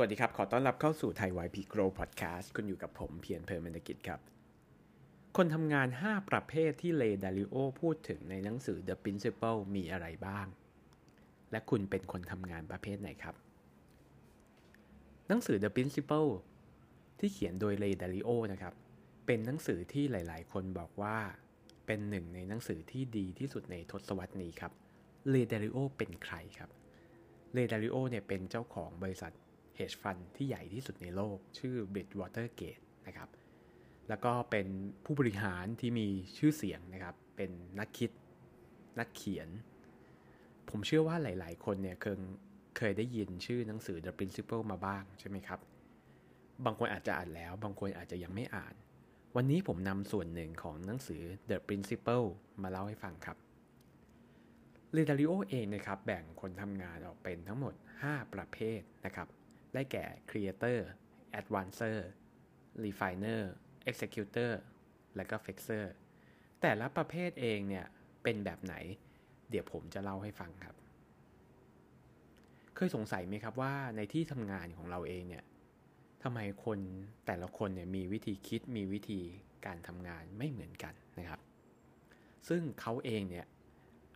วัสดีครับ ขอต้อนรับเข้าสู่ไทยไวพีโกรพอดแคสต์คุณอยู่กับผมเพียรเพลินมนกิจครับ คนทำงาน 5 ประเภทที่เลดาริโอพูดถึงในหนังสือ The Principle มีอะไรบ้าง และคุณเป็นคนทำงานประเภทไหนครับ หนังสือ The Principle ที่เขียนโดยเลดาริโอนะครับ เป็นหนังสือที่หลาย ๆ คนบอกว่า เป็นหนึ่งในหนังสือที่ดีที่สุดในทศวรรษนี้ครับเลดาริโอเป็นใครครับเลดาริโอเนี่ยเป็นเจ้าของบริษัท hedge fund ที่ใหญ่ที่สุดในโลก ชื่อ Bridgewater Gate นะครับ แล้วก็เป็นผู้บริหารที่มีชื่อเสียงนะครับ เป็นนักคิด นักเขียน ผมเชื่อว่าหลาย ๆ คนเนี่ยเคยเคยได้ยินชื่อหนังสือ The Principle มาบ้างใช่ไหมครับ บางคนอาจจะอ่านแล้ว บางคนอาจจะยังไม่อ่าน วันนี้ผมนำส่วนหนึ่งของหนังสือ The Principle มาเล่าให้ฟังครับเรดาริโอเองนะครับแบ่งคนทำงานออกเป็นทั้งหมด 5 ประเภทนะครับ ได้แก่ Creator Advancer Refiner Executor และก็ Fixer แต่ละประเภทเองเนี่ย เป็นแบบไหน เดี๋ยวผมจะเล่าให้ฟังครับ เคยสงสัยไหมครับว่าในที่ทำงานของเราเองเนี่ยทำไมคนแต่ละคนเนี่ยมีวิธีคิดมีวิธีการทำงานไม่เหมือนกันนะครับ ซึ่งเขาเองเนี่ย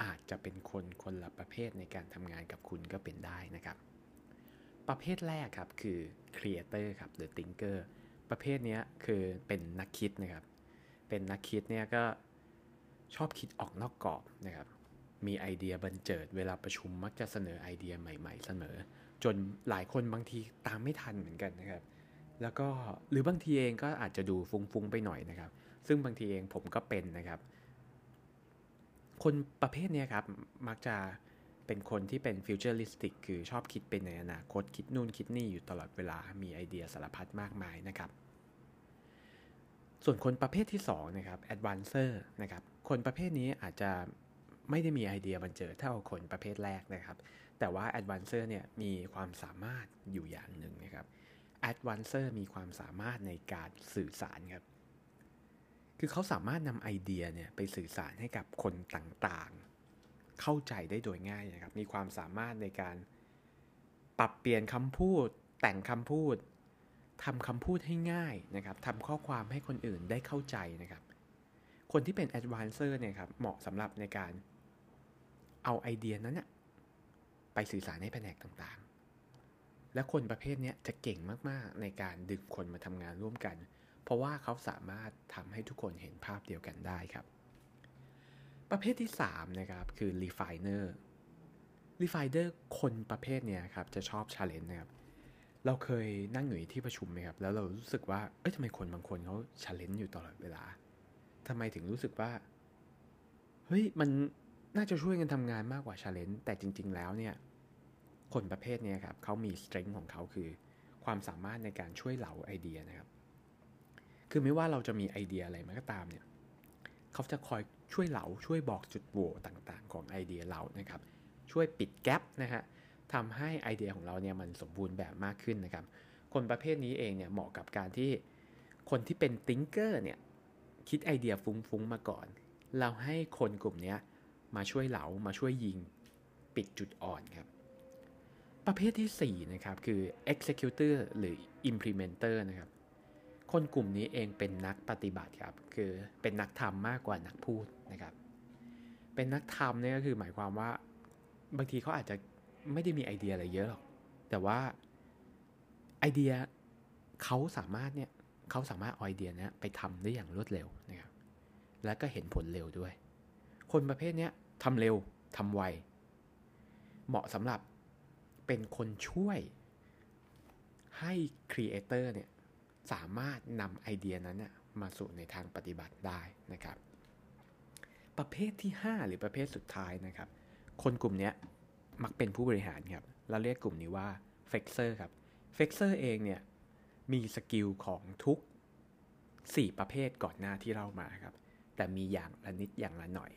อาจจะเป็นคนคนละประเภทในการทำงานกับคุณก็เป็นได้นะครับ ประเภทแรกครับคือ creator ครับหรือ thinker ประเภทนี้คือเป็นนักคิดนะครับ เป็นนักคิดเนี่ยก็ชอบคิดออกนอกกรอบนะครับ มีไอเดียบันเจิด เวลาประชุมมักจะเสนอไอเดียใหม่ ๆ เสนอ จนหลายคนบางทีตามไม่ทันเหมือนกันนะครับ แล้วก็หรือบางทีเองก็อาจจะดูฟุ้งๆไปหน่อยนะครับ ซึ่งบางทีเองผมก็เป็นนะครับ คนประเภทนี้ครับมักจะ เป็นคนที่เป็น futuristic คือชอบคิดเป็นในอนาคตคิดนู่นคิดนี่อยู่ตลอดเวลามีไอเดียสารพัดมากมายนะครับ ส่วนคนประเภทที่2นะครับ advancer นะครับคนประเภทนี้อาจจะไม่ได้มีไอเดียบรรเจิดเท่าคนประเภทแรกนะครับ แต่ว่า advancer เนี่ยมีความสามารถอยู่อย่างหนึ่งนะครับ advancer มีความสามารถในการสื่อสารครับคือเขาสามารถนำไอเดียเนี่ยไปสื่อสารให้กับคนต่าง เข้าใจได้โดยง่ายนะครับ มีความสามารถในการปรับเปลี่ยนคำพูด แต่งคำพูดทำคำพูดให้ง่ายนะครับทำข้อความให้คนอื่นได้เข้าใจนะครับ คนที่เป็น advancer เนี่ยครับ เหมาะสำหรับในการเอาไอเดียนั้นไปสื่อสารให้แผนกต่างๆ และคนประเภทนี้จะเก่งมากๆ ในการดึงคนมาทำงานร่วมกัน เพราะว่าเขาสามารถทำให้ทุกคนเห็นภาพเดียวกันได้ครับ ประเภทที่ 3 นะครับ คือ refiner refiner คนประเภทเนี้ยครับ จะชอบ challenge นะครับ เราเคยนั่งอยู่ที่ประชุมไหมครับ แล้วเรารู้สึกว่า เอ้ยทำไมคนบางคนเขา challenge อยู่ตลอดเวลาทำไมถึงรู้สึกว่า เฮ้ย มันน่าจะช่วยกันทำงานมากกว่า challenge แต่จริง ๆ แล้วเนี่ย คนประเภทนี้ครับเขามี strength ของเขาคือ ความสามารถในการช่วยเหลาไอเดียนะครับ คือไม่ว่าเราจะมีไอเดียอะไรมาก็ตามเนี่ยเขาจะคอย ช่วยเหลาช่วยบอกจุดโหว่ต่างๆ ของไอเดียเรานะครับ ช่วยปิดแกลบนะฮะทำให้ไอเดียของเราเนี่ยมันสมบูรณ์แบบมากขึ้นนะครับ คนประเภทนี้เองเนี่ยเหมาะกับการที่คนที่เป็นติงเกอร์เนี่ยคิดไอเดียฟุ้งๆมาก่อน เราให้คนกลุ่มนี้มาช่วยเหลามาช่วยยิงปิดจุดอ่อนครับ ประเภทที่4นะครับคือ executor หรือ implementer นะครับ คนกลุ่มนี้เองเป็นนักปฏิบัติครับ คือเป็นนักทำมากกว่านักพูดนะครับ เป็นนักทำเนี่ยก็คือหมายความว่าบางทีเขาอาจจะไม่ได้มีไอเดียอะไรเยอะหรอก แต่ว่าไอเดียเขาสามารถเนี่ยเขาสามารถไอเดียนี้ไปทำได้อย่างรวดเร็วนะครับ และก็เห็นผลเร็วด้วย คนประเภทเนี้ยทำเร็วทำไว เหมาะสำหรับเป็นคนช่วยให้ครีเอเตอร์เนี่ย สามารถนำไอเดียนั้นมาสู่ในทางปฏิบัติได้นะครับ ประเภทที่ 5 หรือประเภทสุดท้ายนะครับ คนกลุ่มนี้มักเป็นผู้บริหารครับเราเรียกกลุ่มนี้ว่า flexer ครับ flexer เองเนี่ยมี skill ของทุก 4 ประเภทก่อนหน้าที่เล่ามาครับ แต่มีอย่างละนิดอย่างละหน่อย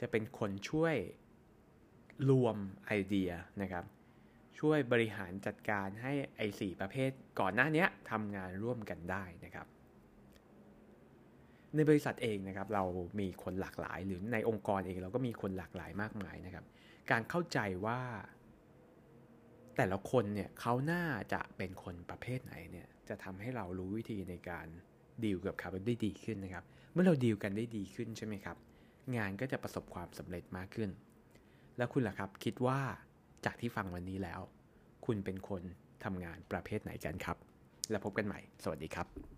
จะเป็นคนช่วยรวมไอเดียนะครับ ช่วยบริหารจัดการให้ไอ้ 4 ประเภทก่อนหน้านี้ทำงานร่วมกันได้นะครับ ในบริษัทเองนะครับเรามีคนหลากหลาย หรือในองค์กรเองเราก็มีคนหลากหลายมากมายนะครับ การเข้าใจว่า แต่ละคนเนี่ยเขาน่าจะเป็นคนประเภทไหนเนี่ยจะทำให้เรารู้วิธีในการดีลกับเขาได้ดีขึ้นนะครับ เมื่อเราดีลกันได้ดีขึ้นใช่ไหมครับ งานก็จะประสบความสำเร็จมากขึ้น แล้วคุณล่ะครับคิดว่า จากที่ฟังวันนี้แล้ว คุณเป็นคนทำงานประเภทไหนกันครับ แล้วพบกันใหม่ สวัสดีครับ